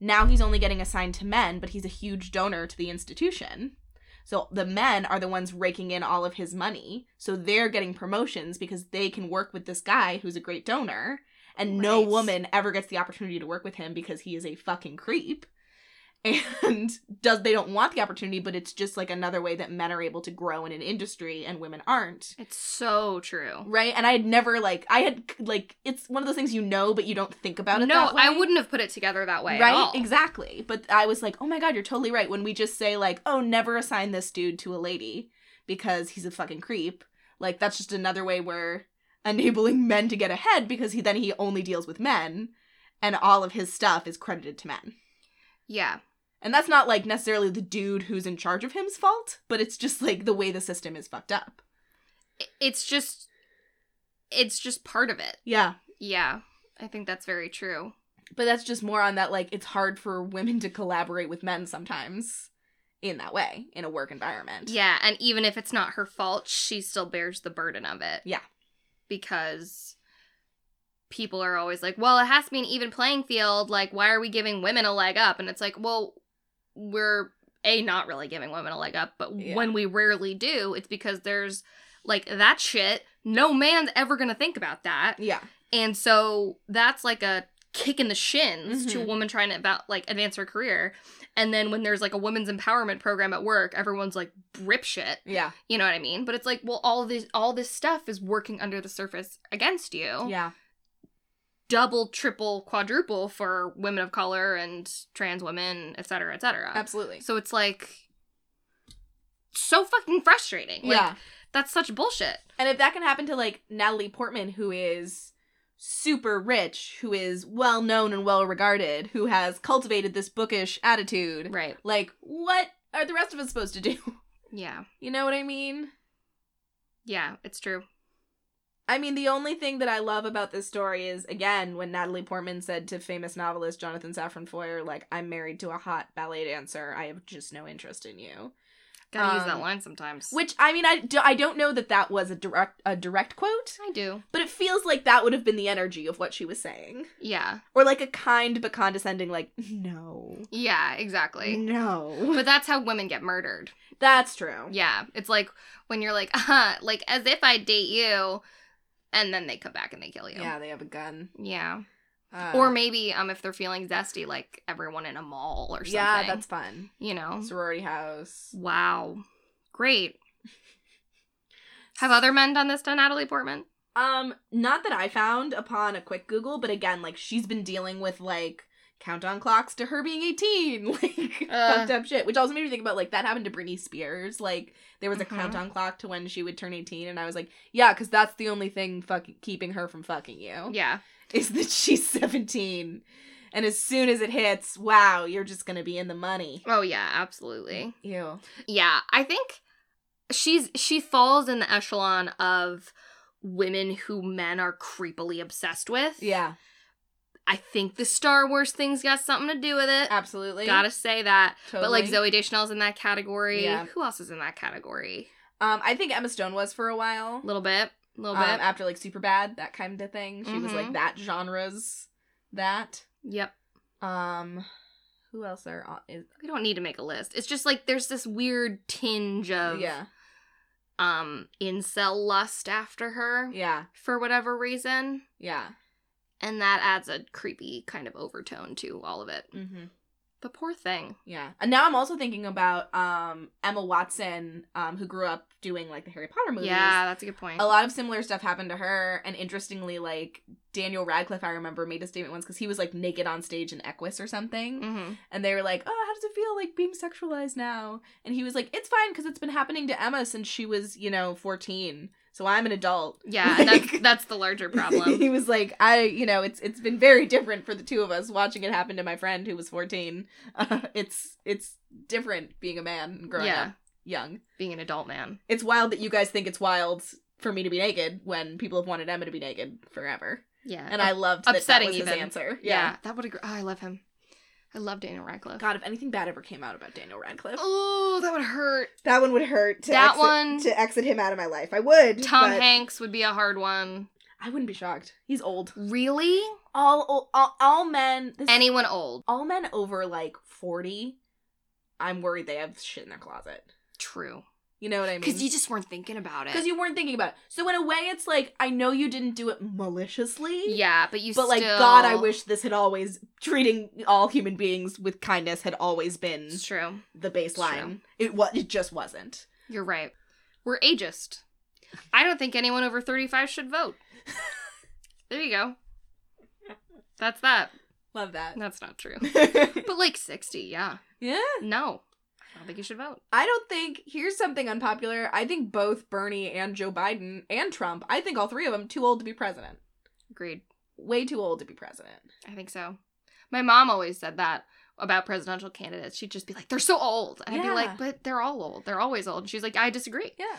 B: Now he's only getting assigned to men, but he's a huge donor to the institution. So the men are the ones raking in all of his money. So they're getting promotions because they can work with this guy who's a great donor. And no woman ever gets the opportunity to work with him because he is a fucking creep. And does they don't want the opportunity, but it's just like another way that men are able to grow in an industry and women aren't
A: It's so true.
B: right and i had never like i had like it's one of those things you know but you don't think about it
A: no,
B: that way.
A: I wouldn't have put it together that way.
B: right exactly but i was like oh my god you're totally right when we just say like oh never assign this dude to a lady because he's a fucking creep like that's just another way we're enabling men to get ahead because he then he only deals with men and all of his stuff is credited to men
A: Yeah.
B: And that's not like necessarily the dude who's in charge of him's fault but it's just like the way the system is fucked up
A: It's just it's just part of it.
B: yeah
A: Yeah. I think that's very true.
B: But that's just more on that like it's hard for women to collaborate with men sometimes in that way in a work environment.
A: Yeah, and even if it's not her fault, she still bears the burden of it.
B: Yeah.
A: Because people are always like, well, it has to be an even playing field. Like, why are we giving women a leg up? And it's like, well, we're A, not really giving women a leg up, but
B: Yeah.
A: when we rarely do, it's because there's like that shit. No man's ever gonna think about that.
B: Yeah.
A: And so that's like a kick in the shins to mm-hmm.
B: a
A: woman trying to about like advance her career. And then when there's like a women's empowerment program at work, everyone's like rip shit.
B: Yeah.
A: You know what I mean? But it's like, well, all this all this stuff is working under the surface against you.
B: Yeah.
A: Double, triple, quadruple for women of color and trans women, et cetera, et cetera.
B: Absolutely.
A: So it's like so fucking frustrating. Like,
B: yeah.
A: That's such bullshit.
B: And if that can happen to like Natalie Portman who is super rich, who is well known and well regarded, who has cultivated this bookish attitude,
A: Right.
B: like what are the rest of us supposed to do?
A: Yeah.
B: You know what I mean?
A: Yeah, it's true.
B: I mean, the only thing that I love about this story is, again, when Natalie Portman said to famous novelist Jonathan Safran Foer, like, I'm married to a hot ballet dancer. I have just no interest in you.
A: Gotta use that
B: Um,
A: line sometimes.
B: Which, I mean, I, do, I don't know that that was a direct a direct quote,
A: I do.
B: but it feels like that would have been the energy of what she was saying.
A: Yeah.
B: Or like a kind but condescending, like, no.
A: Yeah, exactly.
B: No.
A: But that's how women get murdered.
B: That's true.
A: Yeah. It's like when you're like, uh, like as if I date you, and then they come back and they kill you.
B: Yeah, they have a gun.
A: Yeah.
B: Uh,
A: or maybe um if they're feeling zesty, like everyone in a mall or something.
B: Yeah, that's fun.
A: you know.
B: Sorority house.
A: Wow. Great. Have other men done this to Natalie Portman?
B: Um, not that I found upon a quick Google, but again, like she's been dealing with like countdown clocks to her being 18, like
A: Uh.
B: fucked up shit. Which also made me think about like that happened to Britney Spears. Like there was a
A: Mhm.
B: countdown clock to when she would turn 18, and I was like, yeah, because that's the only thing fucking keeping her from fucking you
A: Yeah.
B: is that she's 17. And as soon as it hits, wow, you're just gonna be in the money.
A: Oh yeah, absolutely.
B: Ew.
A: Yeah, I think she's she falls in the echelon of women who men are creepily obsessed with.
B: Yeah,
A: I think the Star Wars thing's got something to do with it.
B: absolutely.
A: Gotta say that. But like Zooey Deschanel's in that category.
B: Yeah.
A: Who else is in that category?
B: Um, I think Emma Stone was for a while.
A: A little bit. A little
B: um,
A: bit.
B: after like Superbad that kind of thing she was like
A: Mhm.
B: that genres that
A: yep.
B: um Who else are on? Is,
A: We don't need to make a list. It's just like there's this weird tinge of
B: yeah,
A: um incel lust after her
B: yeah,
A: for whatever reason.
B: yeah.
A: And that adds a creepy kind of overtone to all of it.
B: Mm-hmm.
A: The poor thing.
B: Yeah. And now I'm also thinking about um Emma Watson, um, who grew up doing like the Harry Potter movies.
A: Yeah, that's a good point.
B: A lot of similar stuff happened to her, and interestingly, like Daniel Radcliffe, I remember made a statement once because he was like naked on stage in Equus or something,
A: hmm
B: and they were like, "Oh, how does it feel like being sexualized now?" And he was like, "It's fine because it's been happening to Emma since she was, you know, 14, so I'm an adult."
A: Yeah, and that's that's the larger problem.
B: he was like, "I, you know, it's it's been very different for the two of us watching it happen to my friend who was 14. Uh, it's it's different being a man and growing
A: Yeah.
B: up young.
A: Being an adult man.
B: It's wild that you guys think it's wild." For me to be naked when people have wanted Emma to be naked forever.
A: Yeah.
B: And I loved that
A: upsetting
B: that was his
A: even.
B: answer.
A: yeah. that would agree. Oh, I love him. I love Daniel Radcliffe.
B: God, if anything bad ever came out about Daniel Radcliffe,
A: Oh, that would hurt.
B: that one would hurt. To
A: That
B: exit,
A: one-
B: to exit him out of my life. I would.
A: Tom
B: but
A: Hanks would be a hard one.
B: I wouldn't be shocked. He's old.
A: Really?
B: All all, all men. This,
A: Anyone old?
B: all men over like forty. I'm worried they have shit in their closet.
A: True.
B: You know what I mean?
A: Because you just weren't thinking about it.
B: because you weren't thinking about it. So in a way, it's like I know you didn't do it maliciously.
A: yeah, but you.
B: But like. God, I wish this had always treating all human beings with kindness had always been
A: It's true.
B: the
A: true.
B: baseline. It was. It just wasn't.
A: You're right. We're ageist. I don't think anyone over 35 should vote. there you go. That's that.
B: Love that.
A: That's not true. But like 60, yeah.
B: yeah.
A: No. I don't think you should vote.
B: I don't think here's something unpopular. I think both Bernie and Joe Biden and Trump, I think all three of them too old to be president.
A: Agreed.
B: Way too old to be president.
A: I think so. My mom always said that about presidential candidates. She'd just be like, they're so old. And I'd be like, but they're all old. They're always old. And she's like, I disagree.
B: Yeah.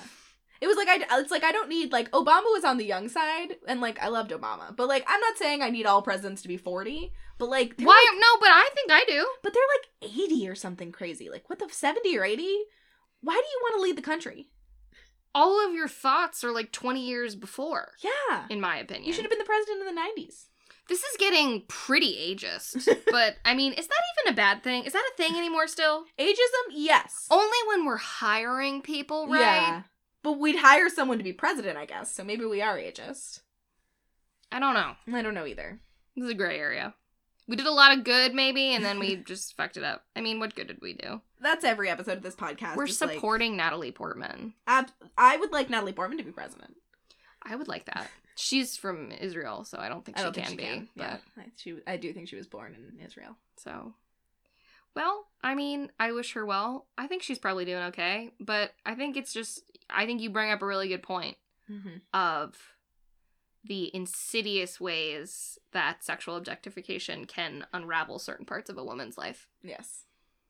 B: It was like I it's like I don't need like Obama was on the young side and like I loved Obama. But like I'm not saying I need all presidents to be 40, but like
A: Why?
B: like-
A: no, but I think I do.
B: but they're like 80 or something crazy. Like what the 70 or 80? Why do you want to lead the country?
A: All of your thoughts are like 20 years before,
B: Yeah.
A: in my opinion.
B: You should have been the president in the 90s.
A: This is getting pretty ageist. but I mean, is that even a bad thing? Is that a thing anymore still?
B: Ageism? Yes.
A: Only when we're hiring people, right?
B: Yeah. But we'd hire someone to be president, I guess. So maybe we are ageist.
A: I don't know.
B: I don't know either.
A: This is a gray area. We did a lot of good, maybe, and then we just fucked it up. I mean, what good did we do?
B: That's every episode of this podcast.
A: We're
B: It's like,
A: supporting Natalie Portman.
B: ab- I would like Natalie Portman to be president.
A: I would like that. She's from Israel, so I don't think
B: I
A: she
B: don't
A: can
B: think she
A: be.
B: can.
A: But
B: Yeah, I, she, I do think she was born in Israel.
A: so, well, I mean, I wish her well. I think she's probably doing okay, but I think it's just. I think you bring up a really good point
B: Mm-hmm.
A: of the insidious ways that sexual objectification can unravel certain parts of a woman's life.
B: Yes.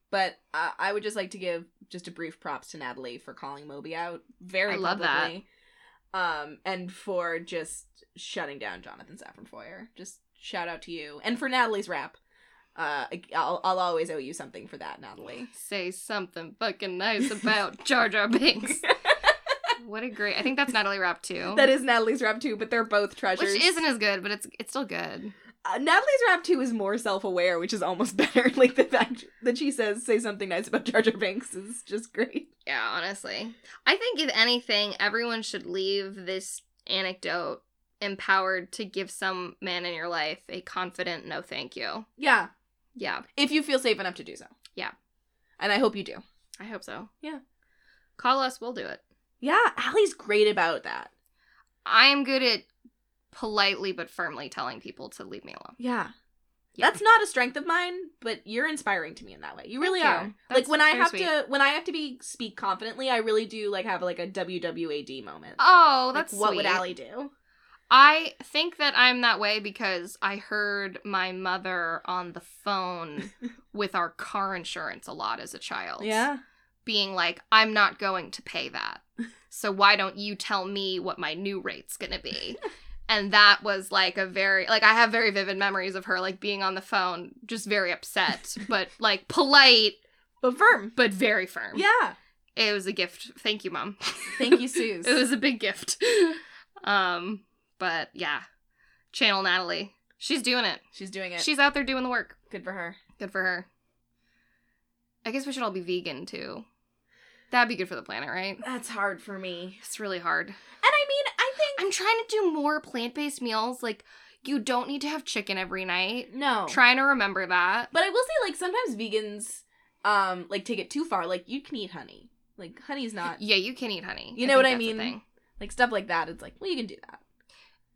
B: But uh, I would just like to give just a brief props to Natalie for calling Moby out very
A: I love that.
B: Um, and for just shutting down Jonathan Safran Foer. Just shout out to you. And for Natalie's rap. Uh, I'll, I'll always owe you something for that, Natalie.
A: Say something fucking nice about Jar Jar Binks. what a great! I think that's Natalie Rap too.
B: That is Natalie's rap too, but they're both treasures.
A: which isn't as good, but it's it's still good.
B: Uh, Natalie's rap too is more self-aware, which is almost better. like the fact that she says "say something nice about Jar Jar Binks" is just great.
A: Yeah, honestly, I think if anything, everyone should leave this anecdote empowered to give some man in your life a confident no thank you.
B: Yeah,
A: Yeah,
B: if you feel safe enough to do so.
A: Yeah.
B: and I hope you do.
A: I hope so.
B: Yeah.
A: Call us, we'll do it.
B: Yeah, Allie's great about that.
A: I am good at politely but firmly telling people to leave me alone.
B: Yeah.
A: Yeah.
B: That's not a strength of mine, but you're inspiring to me in that way. You really
A: Thank
B: are.
A: you.
B: Like when I have
A: sweet.
B: to when I have to be speak confidently, I really do like have like a WWAD moment.
A: Oh,
B: Like,
A: that's
B: what would. Allie do?
A: I think that I'm that way because I heard my mother on the phone with our car insurance a lot as a child. Yeah. Being like, I'm not going to pay that. So why don't you tell me what my new rate's gonna be? and that was like a very like I have very vivid memories of her like being on the phone, just very upset, but like polite,
B: But firm.
A: but very firm.
B: Yeah.
A: It was a gift. Thank you, mom.
B: Thank you, Suze.
A: it was a big gift. Um, but yeah, channel Natalie. She's doing it.
B: She's doing it.
A: She's out there doing the work.
B: good for her.
A: Good for her. I guess we should all be vegan too. That'd be good for the planet, right?
B: That's hard for me.
A: It's really hard.
B: And I mean, I think
A: I'm trying to do more plant based meals. Like, you don't need to have chicken every night.
B: no.
A: Trying to remember that.
B: But I will say, like sometimes vegans, um, like take it too far. Like you can eat honey. Like honey's not
A: Yeah, you can eat honey.
B: You know what I mean? like stuff like that. It's like, well, you can do that.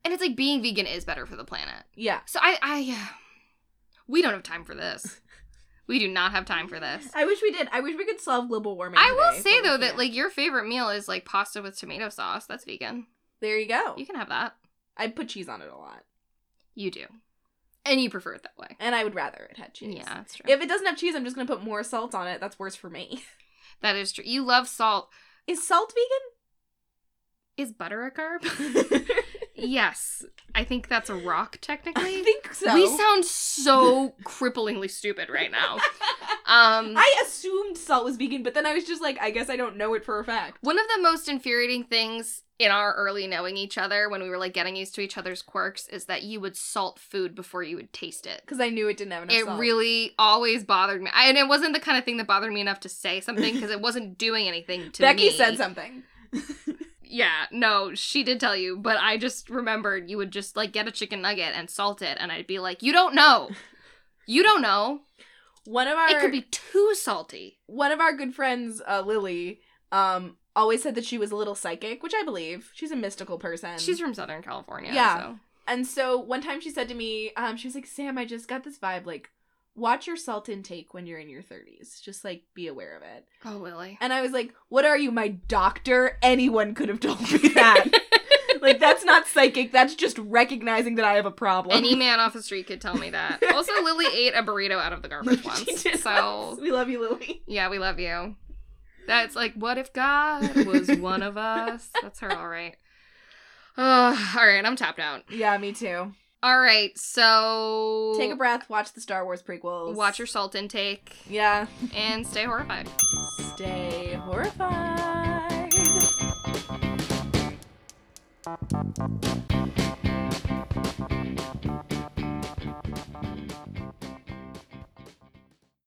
A: And it's like being vegan is better for the planet.
B: Yeah.
A: So I, I, we don't have time for this. We do not have time for this.
B: I wish we did. I wish we could solve global warming.
A: I will say though that like your favorite meal is like pasta with tomato sauce. That's vegan.
B: there you go.
A: You can have that.
B: I put cheese on it a lot,
A: You do, and you prefer it that way.
B: and I would rather it had cheese.
A: Yeah, that's true.
B: If it doesn't have cheese, I'm just gonna put more salt on it. That's worse for me.
A: that is true. You love salt.
B: Is salt vegan?
A: Is butter a carb? yes, I think that's a rock. Technically,
B: I think so.
A: we sound so cripplingly stupid right now. Um,
B: I assumed salt was vegan, but then I was just like, I guess I don't know it for a fact.
A: One of the most infuriating things in our early knowing each other when we were like getting used to each other's quirks is that you would salt food before you would taste it.
B: Because I knew it didn't have enough
A: It
B: salt.
A: really always bothered me. I, and it wasn't the kind of thing that bothered me enough to say something because it wasn't doing anything to
B: Becky
A: me.
B: Becky said something.
A: Yeah, no, she did tell you, but I just remembered you would just like get a chicken nugget and salt it, and I'd be like, you don't know. You don't know.
B: One of our
A: It could be too salty.
B: one of our good friends, uh, Lily, um, always said that she was a little psychic, which I believe. She's a mystical person.
A: She's from Southern California.
B: Yeah.
A: So.
B: and so one time she said to me, um, she was like, Sam, I just got this vibe, like, watch your salt intake when you're in your 30s. Just like be aware of it.
A: Oh, Lily.
B: And I was like, What are you, my doctor? Anyone could have told me that. like that's not psychic, that's just recognizing that I have a problem.
A: Any man off the street could tell me that. Also, Lily ate a burrito out of the garbage once.
B: did
A: So,
B: we love you, Lily.
A: yeah, we love you. That's like, what if God was one of us? That's her, all right. Oh, all right, I'm tapped out.
B: Yeah, me too.
A: All right, so
B: Take a breath, watch the Star Wars prequels.
A: watch your salt intake
B: Yeah.
A: and stay horrified.
B: Stay horrified.